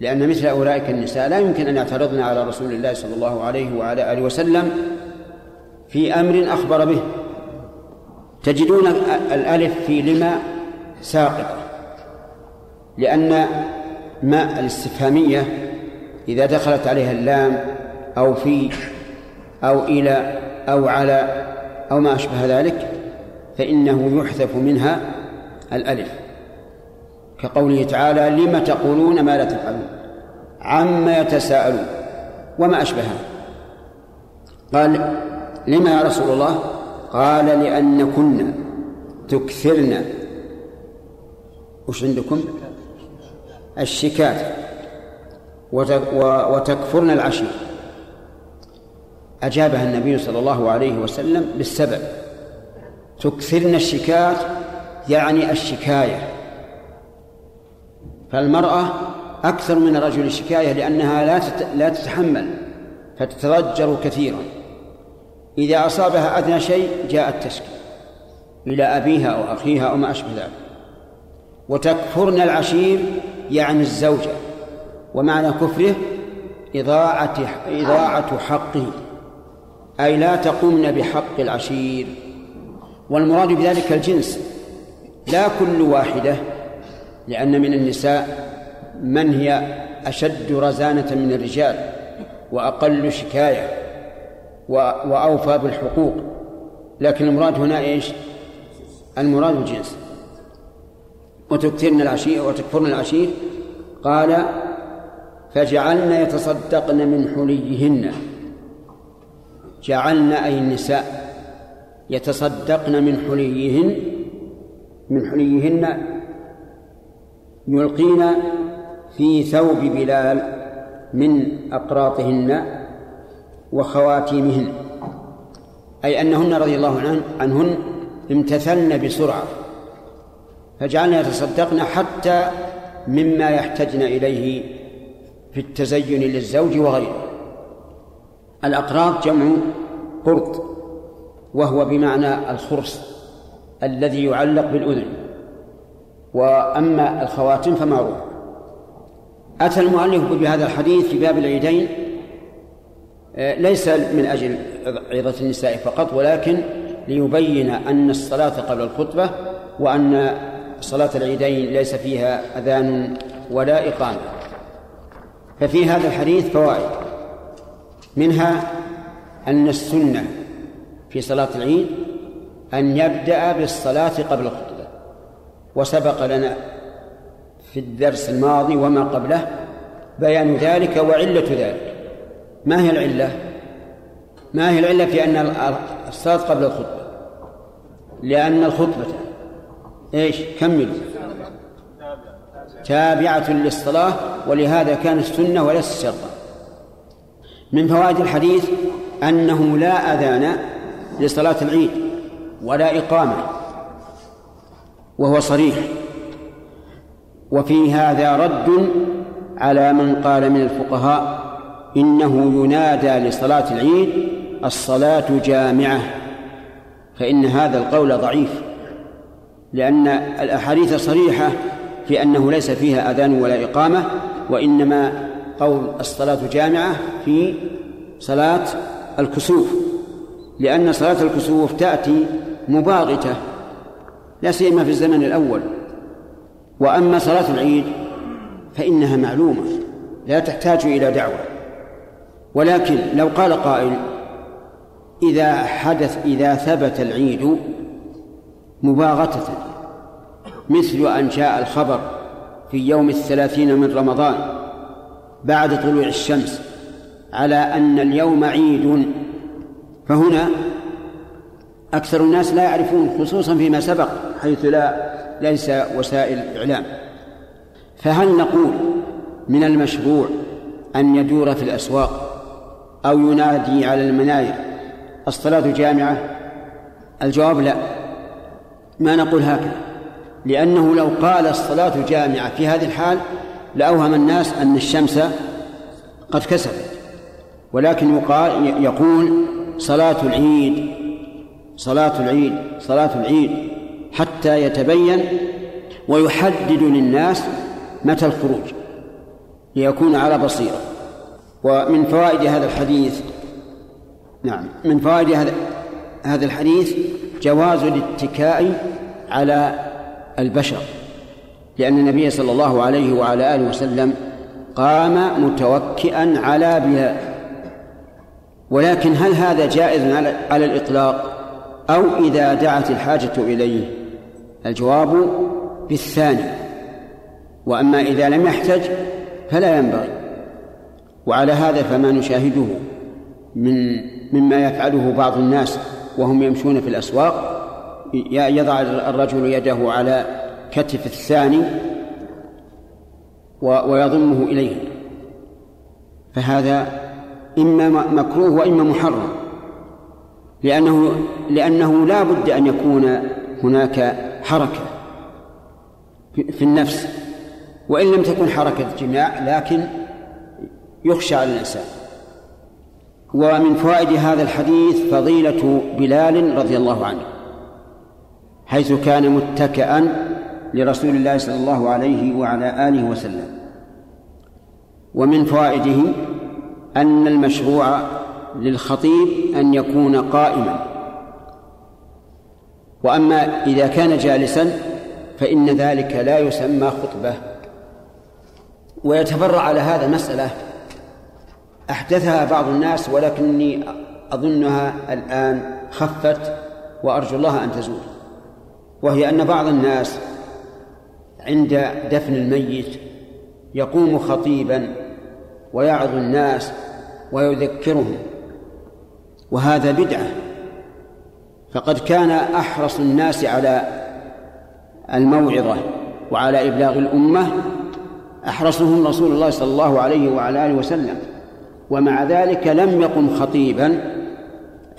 لأن مثل أولئك النساء لا يمكن أن يعترضن على رسول الله صلى الله عليه وعلى آله وسلم في أمر أخبر به. تجدون الألف في لما ساقطة لأن ما الاستفهامية إذا دخلت عليها اللام أو في أو إلى أو على أو ما أشبه ذلك فإنه يحذف منها الألف. كقوله تعالى لم تقولون ما لا تفعلون؟ عما يتساءلون وما أشبهه. قال لما يا رسول الله؟ قال لأن كنا تكثرن. وش عندكم؟ الشكات وتكفرن العشير أجابها النبي صلى الله عليه وسلم بالسبب. تكثرن الشكات يعني الشكاية. فالمرأة أكثر من الرجل الشكاية لأنها لا لا تتحمل فتتضجر كثيرا. إذا أصابها أدنى شيء جاءت تشكي إلى أبيها أو أخيها أو ما أشبه ذلك. وتكفرن العشير يعني الزوجة ومعنى كفره إضاعة إضاعة حقه أي لا تقمن بحق العشير. والمراد بذلك الجنس. لا كل واحدة لأن من النساء من هي أشد رزانة من الرجال وأقل شكاية وأوفى بالحقوق. لكن المراد هنا إيش؟ المراد الجنس. وتكثرن العشير وتكفرن العشير قال فجعلن يتصدقن من حليهن. جعلن أي النساء يتصدقن من حليهن من حليهن يلقين في ثوب بلال من أقراطهن وخواتيمهن. أي أنهن رضي الله عنهن امتثلن بسرعة فجعلنا يتصدقن حتى مما يحتجن إليه في التزين للزوج وغيره. الأقراط جمع قرط. وهو بمعنى الخرص الذي يعلق بالأذن. وأما الخواتم فمعروف. أتى المؤلف بهذا الحديث في باب العيدين آه، ليس من أجل عظة النساء فقط ولكن ليبين أن الصلاة قبل الخطبة وأن صلاة العيدين ليس فيها أذان ولا إقامة. ففي هذا الحديث فوائد. منها أن السنة في صلاة العيد أن يبدأ بالصلاة قبل الخطبة وسبق لنا في الدرس الماضي وما قبله بيان ذلك وعلة ذلك ما هي العلة؟ ما هي العلة في أن الصلاة قبل الخطبة؟ لأن الخطبة إيش؟ كملوا تابعة للصلاة ولهذا كانت سنة وليس شرطا من فوائد الحديث أنه لا أذان لصلاة العيد ولا إقامة وهو صريح. وفي هذا رد على من قال من الفقهاء إنه ينادى لصلاة العيد الصلاة جامعة فإن هذا القول ضعيف لأن الأحاديث صريحة في أنه ليس فيها أذان ولا إقامة وإنما قول الصلاة جامعة في صلاة الكسوف. لأن صلاة الكسوف تأتي مباغتة لا سيما في الزمن الأول. وأما صلاة العيد فإنها معلومة لا تحتاج إلى دعوة. ولكن لو قال قائل إذا حدث إذا ثبت العيد مباغتة مثل أن جاء الخبر في يوم الثلاثين من رمضان بعد طلوع الشمس على أن اليوم عيد فهنا أكثر الناس لا يعرفون خصوصا فيما سبق حيث لا ليس وسائل إعلام. فهل نقول من المشروع أن يدور في الأسواق أو ينادي على المناير الصلاة جامعة الجواب لا. ما نقول هكذا؟ لأنه لو قال الصلاة جامعة في هذه الحال لأوهم الناس أن الشمس قد كسبت. ولكن يقال يقول صلاة العيد صلاة العيد صلاة العيد حتى يتبين ويحدد للناس متى الخروج ليكون على بصيرة. ومن فوائد هذا الحديث نعم من فوائد هذا هذا الحديث جواز الاتكاء على البشر لأن النبي صلى الله عليه وعلى آله وسلم قام متوكئا على بلال ولكن هل هذا جائز على الإطلاق؟ أو إذا دعت الحاجة إليه؟ الجواب بالثاني. وأما إذا لم يحتج فلا ينبغي. وعلى هذا فما نشاهده من مما يفعله بعض الناس وهم يمشون في الأسواق. يضع الرجل يده على كتف الثاني ويضمه إليه. فهذا إما مكروه وإما محرم. لأنه لأنه لا بد أن يكون هناك حركة في النفس. وإن لم تكن حركة جماع لكن يخشى على الإنسان. ومن فوائد هذا الحديث فضيلة بلال رضي الله عنه حيث كان متكئا لرسول الله صلى الله عليه وعلى آله وسلم. ومن فوائده أن المشروع للخطيب أن يكون قائما. وأما إذا كان جالسا فإن ذلك لا يسمى خطبة. ويتفرع على هذا مسألة أحدثها بعض الناس ولكني أظنها الآن خفت وأرجو الله أن تزول. وهي أن بعض الناس عند دفن الميت يقوم خطيبا ويعظ الناس ويذكرهم وهذا بدعة. فقد كان أحرص الناس على الموعظة وعلى إبلاغ الأمة أحرصهم رسول الله صلى الله عليه وعلى آله وسلم. ومع ذلك لم يقم خطيبا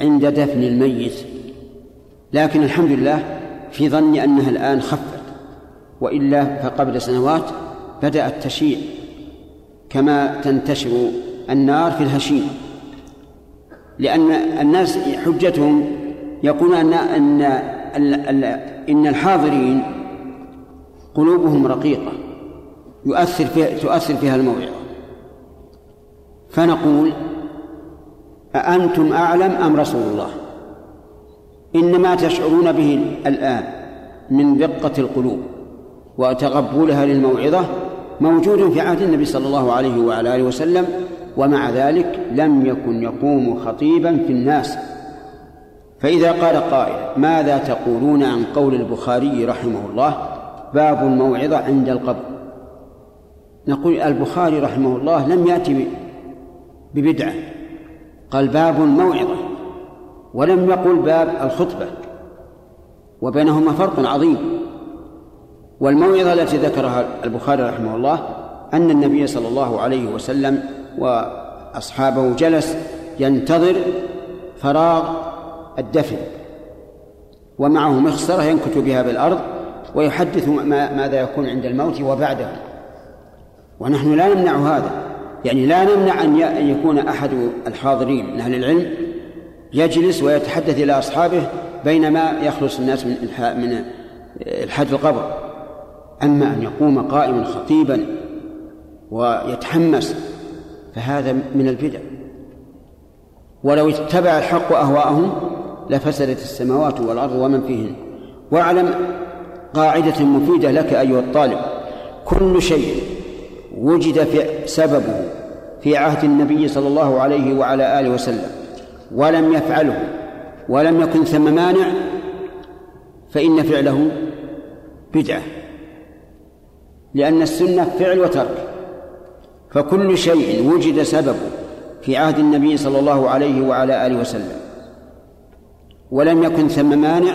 عند دفن الميت. لكن الحمد لله في ظني أنها الآن خفت وإلا فقبل سنوات بدأت تشيع كما تنتشر النار في الهشيم. لأن الناس حجتهم يقولون أن أن إن الحاضرين قلوبهم رقيقة يؤثر فيها تؤثر فيها الموعظة فنقول أأنتم أعلم أم رسول الله؟ إن ما تشعرون به الآن من دقة القلوب وتقبلها للموعظة موجود في عهد النبي صلى الله عليه وعلى آله وسلم ومع ذلك لم يكن يقوم خطيبا في الناس. فإذا قال قائل ماذا تقولون عن قول البخاري رحمه الله؟ باب الموعظة عند القبر. نقول البخاري رحمه الله لم يأتي ببدعة قال باب موعظة ولم يقل باب الخطبة وبينهما فرق عظيم. والموعظة التي ذكرها البخاري رحمه الله أن النبي صلى الله عليه وسلم وأصحابه جلس ينتظر فراغ الدفن ومعه مخصرة ينكت بها بالأرض ويحدث ما ماذا يكون عند الموت وبعده ونحن لا نمنع هذا. يعني لا نمنع أن يكون أحد الحاضرين من أهل العلم يجلس ويتحدث إلى أصحابه بينما يخلص الناس من من الحد القبر. أما أن يقوم قائما خطيبا ويتحمس فهذا من البدع. ولو اتبع الحق أهواءهم لفسدت السماوات والأرض ومن فيهن. واعلم قاعدة مفيدة لك أيها الطالب. كل شيء وجد في سببه في عهد النبي صلى الله عليه وعلى آله وسلم. ولم يفعله ولم يكن ثم مانع فإن فعله بدعة. لأن السنة فعل وترك. فكل شيء وجد سببه في عهد النبي صلى الله عليه وعلى آله وسلم. ولم يكن ثم مانع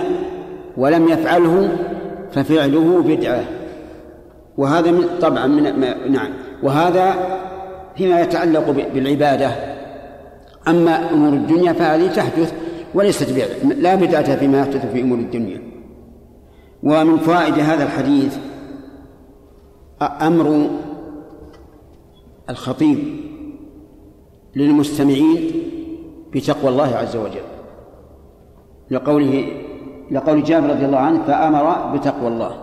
ولم يفعله ففعله بدعة. وهذا من طبعا من نعم. وهذا فيما يتعلق بالعبادة. أما أمور الدنيا فهذه تحدث وليست لا بدعة فيما يحدث في أمور الدنيا. ومن فوائد هذا الحديث أمر الخطيب للمستمعين بتقوى الله عز وجل. لقوله لقول جابر رضي الله عنه فأمر بتقوى الله.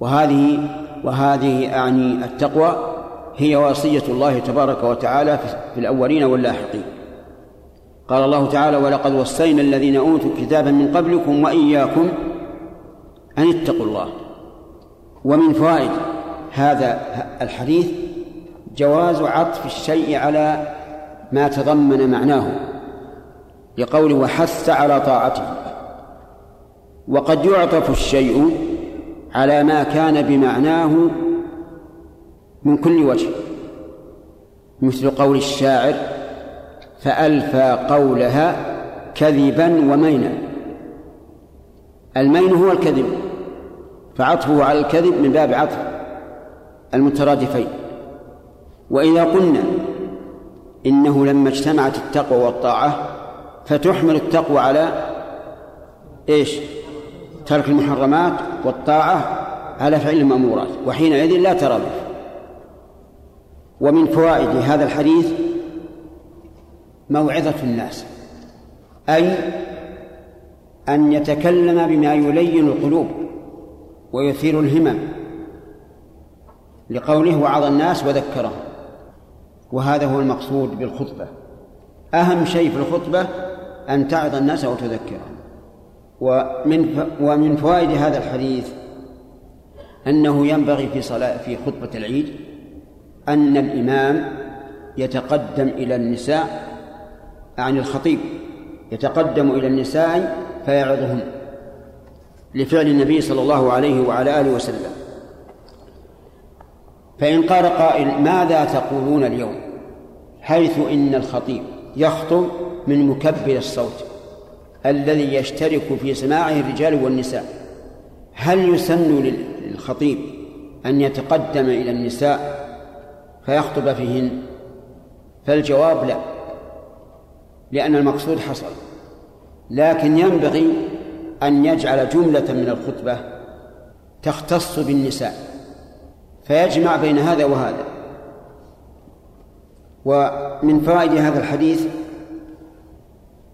وهذه وهذه أعني التقوى هي وصية الله تبارك وتعالى في الأولين واللاحقين. قال الله تعالى ولقد وصينا الذين أوتوا الكتاب من قبلكم وإياكم أن اتقوا الله. ومن فوائد هذا الحديث جواز عطف الشيء على ما تضمن معناه لقوله وحث على طاعته. وقد يعطف الشيء على ما كان بمعناه من كل وجه مثل قول الشاعر فألفى قولها كذبا ومينا. المين هو الكذب فعطفه على الكذب من باب عطف. المترادفين. وإذا قلنا إنه لما اجتمعت التقوى والطاعة فتحمل التقوى على إيش؟ ترك المحرمات والطاعة على فعل المأمورات وحينئذ لا ترادف. ومن فوائد هذا الحديث موعظة الناس أي أن يتكلم بما يلين القلوب ويثير الهمم. لقوله وعظ الناس وذكرهم وهذا هو المقصود بالخطبة. أهم شيء في الخطبة أن تعظ الناس وتذكرهم ومن ومن فوائد هذا الحديث أنه ينبغي في صلاة في خطبة العيد أن الإمام يتقدم إلى النساء عن الخطيب. يتقدم إلى النساء فيعظهن لفعل النبي صلى الله عليه وعلى آله وسلم. فإن قال قائل ماذا تقولون اليوم؟ حيث إن الخطيب يخطب من مكبر الصوت الذي يشترك في سماعه الرجال والنساء. هل يسن للخطيب أن يتقدم إلى النساء فيخطب فيهن؟ فالجواب لا لأن المقصود حصل. لكن ينبغي أن يجعل جملة من الخطبة تختص بالنساء. فيجمع بين هذا وهذا. ومن فوائد هذا الحديث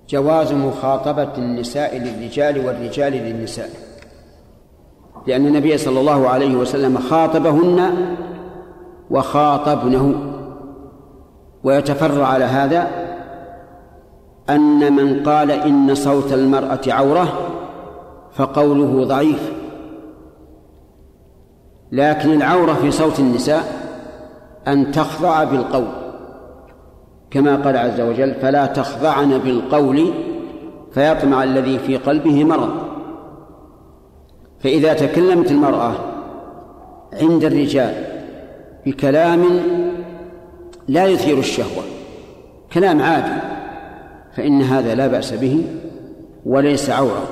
جواز مخاطبة النساء للرجال والرجال للنساء. لأن النبي صلى الله عليه وسلم خاطبهن وخاطبنه. ويتفرع على هذا أن من قال إن صوت المرأة عورة فقوله ضعيف. لكن العورة في صوت النساء أن تخضع بالقول كما قال عز وجل فلا تخضعن بالقول فيطمع الذي في قلبه مرض. فإذا تكلمت المرأة عند الرجال بكلام لا يثير الشهوة كلام عادي فإن هذا لا بأس به وليس عورة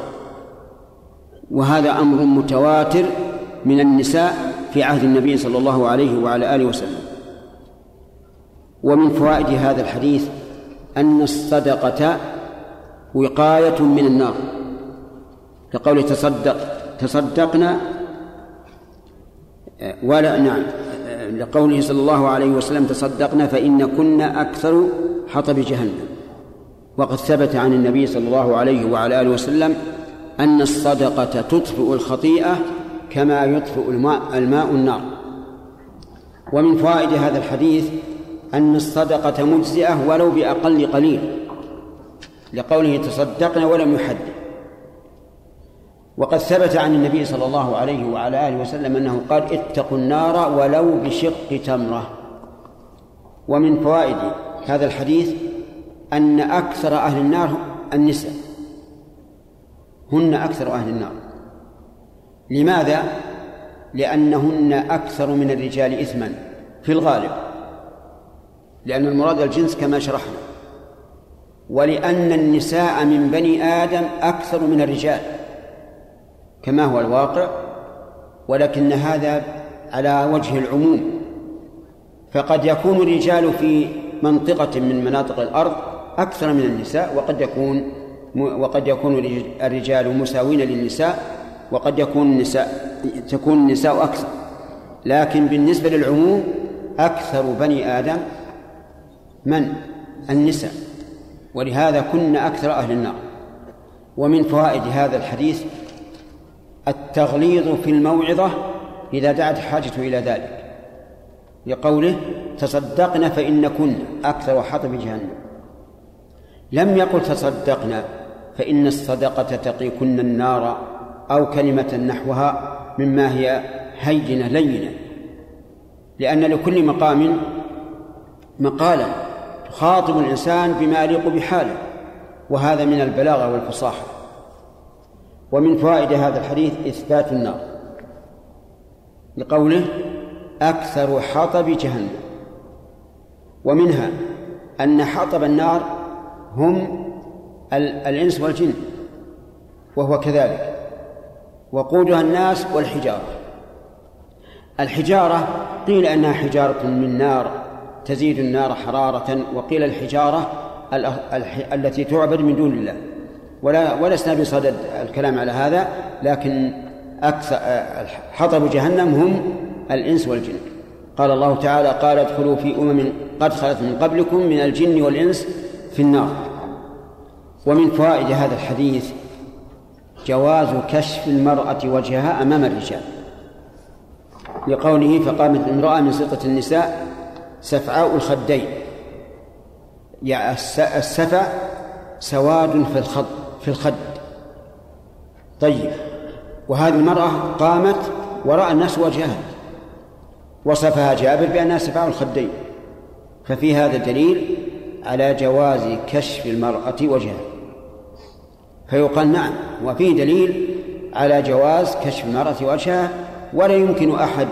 وهذا أمر متواتر من النساء في عهد النبي صلى الله عليه وعلى آله وسلم. ومن فوائد هذا الحديث أن الصدقة وقاية من النار. كقول تصدق تصدقنا ولا نعم لقوله صلى الله عليه وسلم تصدقنا فإن كنا أكثر حطب جهنم. وقد ثبت عن النبي صلى الله عليه وعلى آله وسلم أن الصدقة تطفئ الخطيئة كما يطفئ الماء, الماء النار. ومن فوائد هذا الحديث أن الصدقة مجزئة ولو بأقل قليل لقوله تصدقنا ولم يحدد وقد ثبت عن النبي صلى الله عليه وعلى آله وسلم أنه قال اتقوا النار ولو بشق تمرة. ومن فوائد هذا الحديث أن أكثر أهل النار النساء. هن أكثر أهل النار. لماذا؟ لأنهن أكثر من الرجال إثما في الغالب. لأن المراد الجنس كما شرحنا. ولأن النساء من بني آدم أكثر من الرجال كما هو الواقع ولكن هذا على وجه العموم. فقد يكون الرجال في منطقة من مناطق الأرض أكثر من النساء وقد يكون وقد يكون الرجال مساوين للنساء وقد يكون النساء تكون النساء أكثر. لكن بالنسبة للعموم أكثر بني آدم من؟ النساء. ولهذا كن أكثر أهل النار. ومن فوائد هذا الحديث التغليظ في الموعظة إذا دعت حاجة إلى ذلك. لقوله تصدقنا فإن كن أكثر حطب جهنم. لم يقل تصدقنا فإن الصدقة تقيكن النار أو كلمة نحوها مما هي هينة لينة. لأن لكل مقام مقالا تخاطب الإنسان بما يليق بحاله وهذا من البلاغة والفصاحة. ومن فوائد هذا الحديث إثبات النار. لقوله أكثر حطب جهنم. ومنها أن حطب النار هم الإنس والجن وهو كذلك. وقودها الناس والحجارة. الحجارة قيل أنها حجارة من نار تزيد النار حرارة وقيل الحجارة التي تعبد من دون الله. ولا ولسنا بصدد الكلام على هذا لكن أكثر حطب جهنم هم الإنس والجن. قال الله تعالى قال ادخلوا في أمم قد خلت من قبلكم من الجن والإنس في النار. ومن فوائد هذا الحديث جواز كشف المرأة وجهها أمام الرجال. لقوله فقامت امرأة من سلطة النساء سفعاء الخدين. يعني السفع سواد في الخد في الخد. طيب. وهذه المرأة قامت ورأى الناس وجهها. وصفها جابر بأنها سفعاء الخدين. ففي هذا دليل على جواز كشف المرأة وجهها. فيقال نعم. وفيه دليل على جواز كشف المرأة وجهها ولا يمكن أحد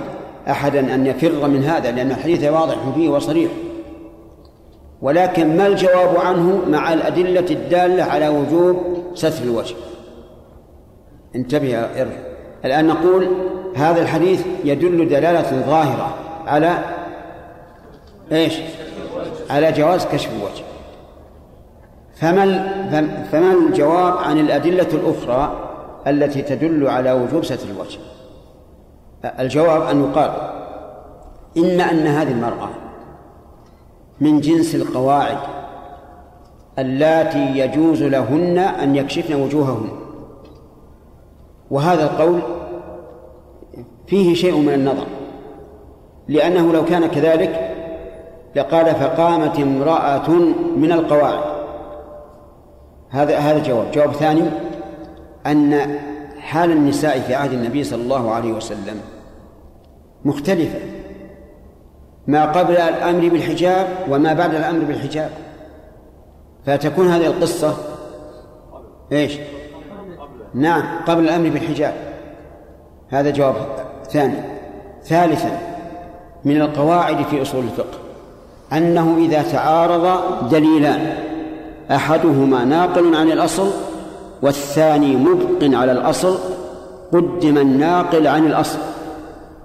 أحدا أن يفر من هذا لأن الحديث واضح فيه وصريح. ولكن ما الجواب عنه مع الأدلة الدالة على وجوب ستر الوجه؟ انتبه يا إرف الآن نقول هذا الحديث يدل دلالة ظاهرة على إيش؟ على جواز كشف الوجه. فما فما الجواب عن الأدلة الأخرى التي تدل على وجوب ستر الوجه؟ الجواب أن يقال إما أن هذه المرأة من جنس القواعد اللاتي يجوز لهن أن يكشفن وجوههن وهذا القول فيه شيء من النظر لأنه لو كان كذلك لقال فقامت امرأة من القواعد. هذا هذا جواب. جواب ثاني أن حال النساء في عهد النبي صلى الله عليه وسلم مختلفة. ما قبل الأمر بالحجاب وما بعد الأمر بالحجاب. فتكون هذه القصة؟ إيش؟ نعم قبل الأمر بالحجاب. هذا جواب ثاني. ثالثا من القواعد في أصول الفقه أنه إذا تعارض دليلان. أحدهما ناقل عن الأصل والثاني مبق على الأصل قدم الناقل عن الأصل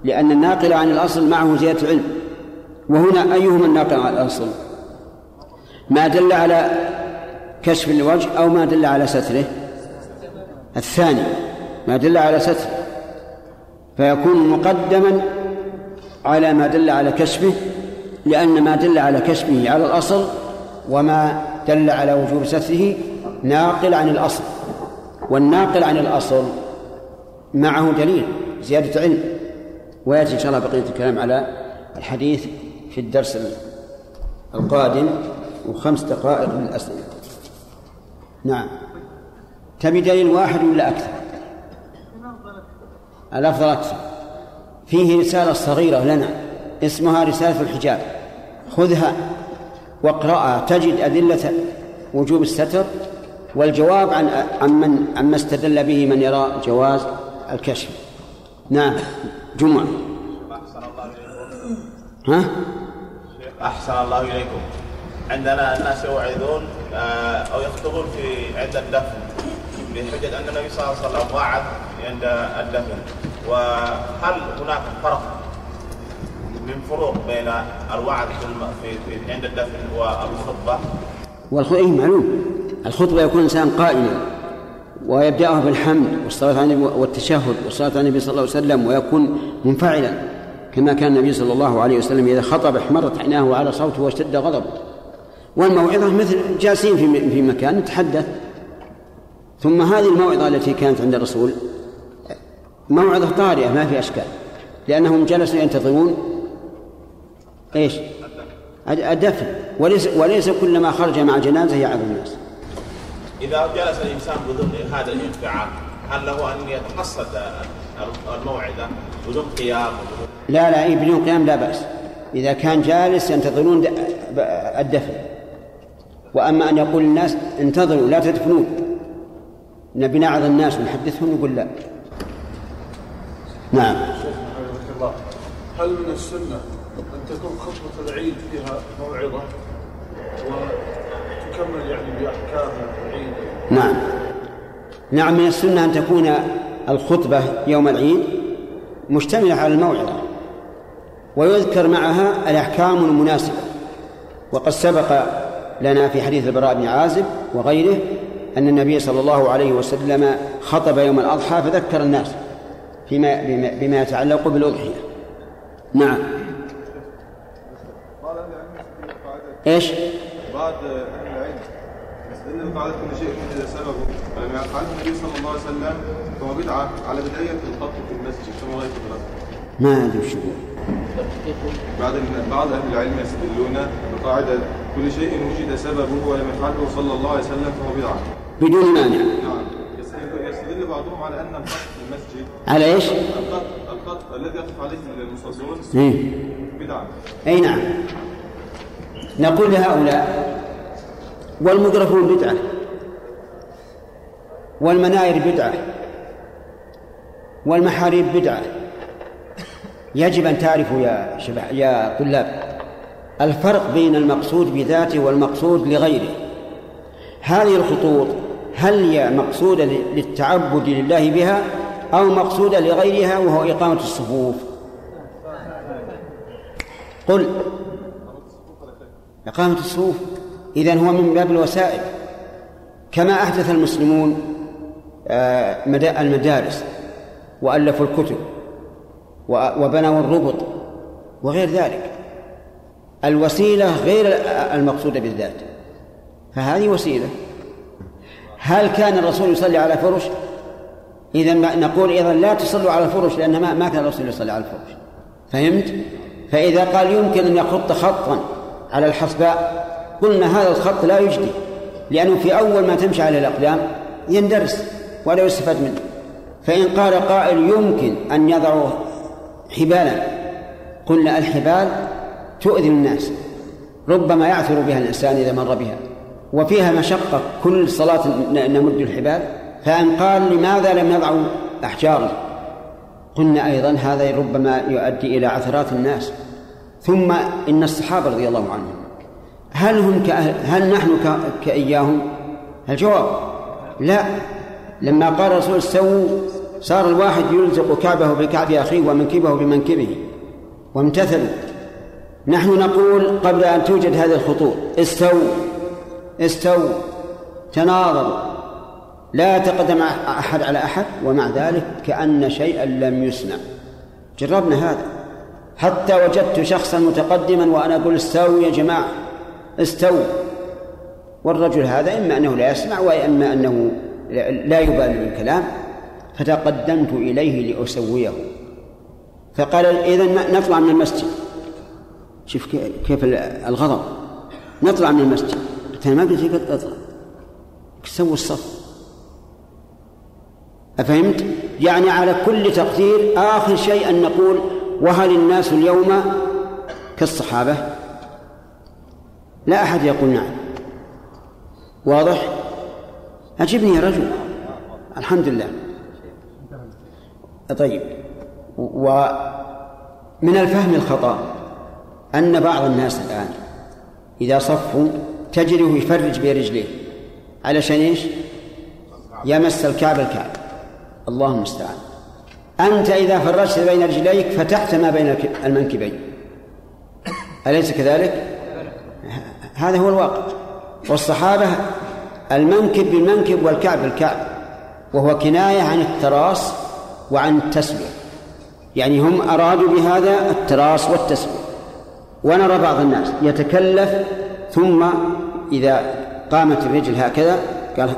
لأن الناقل عن الأصل معه زيادة علم وهنا أيهما الناقل عن الأصل؟ ما دل على كشف الوجه أو ما دل على ستره؟ الثاني ما دل على ستره فيكون مقدما على ما دل على كشفه لأن ما دل على كشفه على الأصل وما دل على وجوب ستره ناقل عن الأصل والناقل عن الأصل معه دليل زيادة علم ويأتي إن شاء الله بقية الكلام على الحديث في الدرس القادم وخمس دقائق من الأسئلة. نعم. تبي دليل واحد ولا أكثر؟ الأفضل أكثر. فيه رسالة صغيرة لنا اسمها رسالة الحجاب. خذها. واقرأها تجد أدلة وجوب الستر والجواب عن من عما استدل به من يرى جواز الكشف. نعم. جمعة. ها؟ أحسن الله إليكم. عندنا الناس يوعظون آه، أو يخطبون في عند الدفن. بحجة أن النبي صلى الله عليه وسلم وعد عند الدفن. وهل هناك فرق؟ من فروق بين الوعد في. في... عند الدفن والخطبة. والخطبة إيه معلوم. الخطبة يكون الإنسان قائما ويبدأها بالحمد والصلاة على النبي والتشهد والصلاة على النبي صلى الله عليه وسلم ويكون منفعلا كما كان النبي صلى الله عليه وسلم إذا خطب احمرت عيناه على صوته واشتد غضبه. والموعظة مثل جالسين في في مكان نتحدث. ثم هذه الموعظة التي كانت عند الرسول موعظة طارئة ما في أشكال لأنهم جلسوا ينتظرون إيش؟ الدفن. وليس وليس كلما خرج مع جنازة يعظ الناس. إذا جلس الإنسان بدون هذا الانفعال هل له أن يتقصد الموعظة بدون قيام؟ لا لا إيه بدون قيام لا بأس. إذا كان جالس ينتظرون الدفن. وأما أن يقول الناس انتظروا لا تدفنون. نبي نعظ الناس ونحدثهم يقول لا. نعم. الله. هل من السنة أن تكون خطبة العيد فيها موعظة وتكمل يعني بأحكام العيد. نعم. نعم من السنة أن تكون الخطبة يوم العيد مشتملة على الموعظة ويذكر معها الأحكام المناسبة. وقد سبق لنا في حديث البراء بن عازب وغيره أن النبي صلى الله عليه وسلم خطب يوم الأضحى فذكر الناس فيما بما, بما يتعلق بالأضحية. نعم. إيش؟ بعض أهل العلم. يستدل بقاعدة كل شيء من سببه. فلما يفعله النبي صلى الله عليه وسلم فهو بدعة على بداية الخط في المسجد. كما رأيت في ما أدري وش بعض بعض أهل العلم يستدلون بقاعدة كل شيء وجد سببه ولم يفعله صلى الله عليه وسلم فهو بدعة. بدون مانع. نعم. يستدل- يستدل بعضهم على أن الخط في المسجد على إيش؟ الخط الخط الذي يقف عليه المصلون إيه؟ بدعة. أي نعم. نقول لهؤلاء والميكروفون بدعة والمناير بدعة والمحاريب بدعة. يجب أن تعرفوا يا شباب يا طلاب الفرق بين المقصود بذاته والمقصود لغيره. هذه الخطوط هل هي مقصودة للتعبد لله بها أو مقصودة لغيرها وهو إقامة الصفوف؟ قل. إقامة الصفوف. إذن هو من باب الوسائل. كما أحدث المسلمون آه، مدا- المدارس وألفوا الكتب وبنوا الربط وغير ذلك. الوسيلة غير المقصودة بالذات. فهذه وسيلة. هل كان الرسول يصلي على فرش؟ إذا نقول إذا لا تصلوا على الفرش لأن ما كان الرسول يصلي على الفرش. فهمت؟ فإذا قال يمكن أن يخط خطا على الحصباء قلنا هذا الخط لا يجدي لأنه في أول ما تمشي عليه الأقدام يندرس ولا يستفاد منه. فإن قال قائل يمكن أن يضعوا حبالا قلنا الحبال تؤذي الناس ربما يعثر بها الإنسان إذا مر بها وفيها مشقة كل صلاة نمد الحبال. فإن قال لماذا لم يضعوا أحجارا قلنا أيضا هذا ربما يؤدي إلى عثرات الناس. ثم إن الصحابة رضي الله عنهم هل هم كأهل هل نحن كإياهم؟ الجواب لا. لما قال الرسول استووا صار الواحد يلزق كعبه بكعب أخيه ومنكبه بمنكبه وامتثلوا نحن نقول قبل أن توجد هذه الخطوط استووا استووا تناظروا. لا تقدم أحد على أحد ومع ذلك كأن شيئا لم يصنع جربنا هذا. حتى وجدت شخصا متقدما وأنا أقول استووا يا جماعة استووا. والرجل هذا إما أنه لا يسمع وإما أنه لا يبالي بالكلام فتقدمت إليه لأسويه. فقال إذا نطلع من المسجد. شوف كيف الغضب. نطلع من المسجد. قلت أنا ما قلت لك أطلع. سووا الصف. أفهمت؟ يعني على كل تقدير آخر شيء أن نقول وهل الناس اليوم كالصحابة؟ لا أحد يقول نعم. واضح؟ أجبني يا رجل. الحمد لله. طيب. ومن الفهم الخطأ أن بعض الناس الآن إذا صفوا تجده يفرج برجليه علشان إيش؟ يمس الكعب الكعب. الله المستعان. أنت إذا فرجت بين رجليك فتحت ما بين المنكبين. أليس كذلك؟ هذا هو الواقع. والصحابة المنكب بالمنكب والكعب بالكعب وهو كناية عن التراص وعن التسوية يعني هم أرادوا بهذا التراص والتسوية ونرى بعض الناس يتكلف ثم إذا قامت الرجل هكذا قال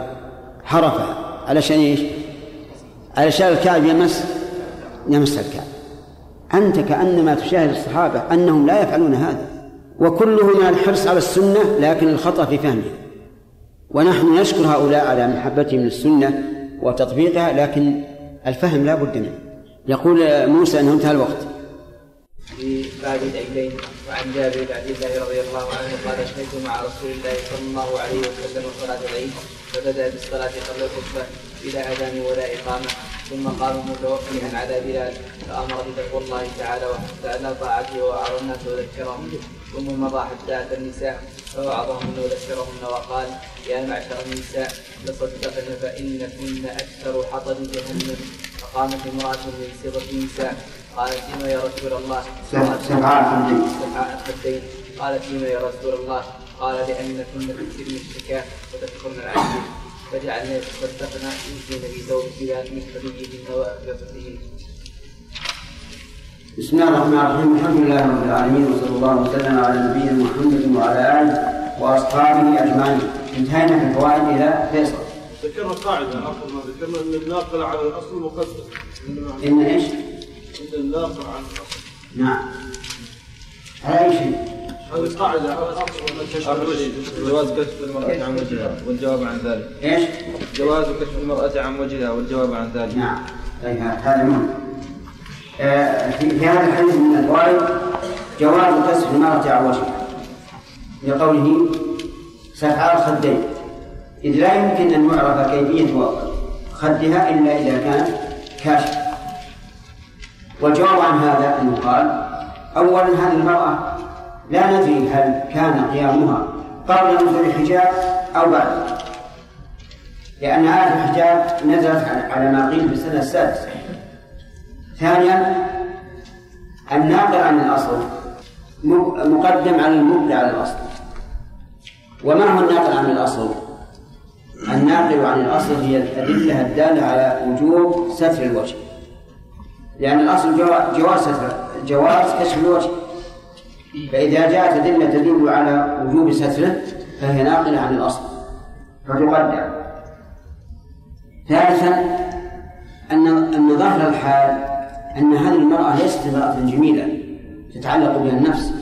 حرفها. علشان إيش؟ علشان الكعب يمس. يمس الكعب أنت كأنما تشاهد الصحابة أنهم لا يفعلون هذا. وكله من الحرص على السنة لكن الخطأ في فهمه. ونحن نشكر هؤلاء على محبتهم للسنة وتطبيقها لكن الفهم لا بد منه. يقول موسى أنه انتهى الوقت. في باب العيدين وعن جابر بن عبد الله رضي الله عنه قال أشهدت مع رسول الله صلى الله عليه وسلم صلاة العيد فبدأ بالصلاة قبل الخطبة بلا أذان ولا إقامة ثم قام متوكلا على بلال فأمر بتقوى الله تعالى على طاعته واعظ الناس وذكرهم ثم مضى حتى أتى النساء فوعظهن وذكرهن وقال يا معشر النساء تصدقن فانكن أكثر حطب جهنم فقامت امرأة من صيغه النساء قالت فيما يا رسول الله. سمعاء الخدين قالت فيما يا رسول الله. قال لأن كنا تكسرن الشكاء وتذكرن العجل فجعلنا يتصدقن يؤتين بثوب بلال مثل بيهن وأكلفتهن بسم الله الرحمن الرحيم. الحمد لله رب العالمين وصلى الله وسلم على نبينا محمد وعلى آله وأصحابه أجمعين. انتهينا في الفوائد إلى فيصل. ذكرنا قاعدة ما ذكرنا أن الناقل على الأصل مقدم إن إيش؟ نعم. على اي شيء؟ هذه قاعدة على الاصل جواز كشف المرأة عن وجهها والجواب عن ذلك. إيش؟ جواز كشف المرأة عن وجهها والجواب عن ذلك. نعم. طيب هذا مهم. آه، في في هذا الحديث من الفوائد جواز كسف المرأة عن وجهها. لقوله سفعاء الخدين إذ لا يمكن أن يعرف كيفية خدها إلا إذا كانت كاشفة والجواب عن هذا أنه قال أولا هذه المرأة لا ندري هل كان قيامها قبل نزول الحجاب أو بعد لأن آية الحجاب نزلت على ما قيل في السنة السادسة. ثانيا الناقل عن الأصل مقدم على المبدع على الأصل. وما هو الناقل عن الأصل؟ الناقل عن الأصل هي الأدلة الدالة على وجوب ستر الوجه. لأن الأصل جواز جواز كشف الوجه. فإذا جاءت أدلة تدل على وجوب ستره فهي ناقلة عن الأصل. فتقدم ثالثا أن أن ظهر الحال أن هذه المرأة ليست امرأة جميلة تتعلق بها النفس.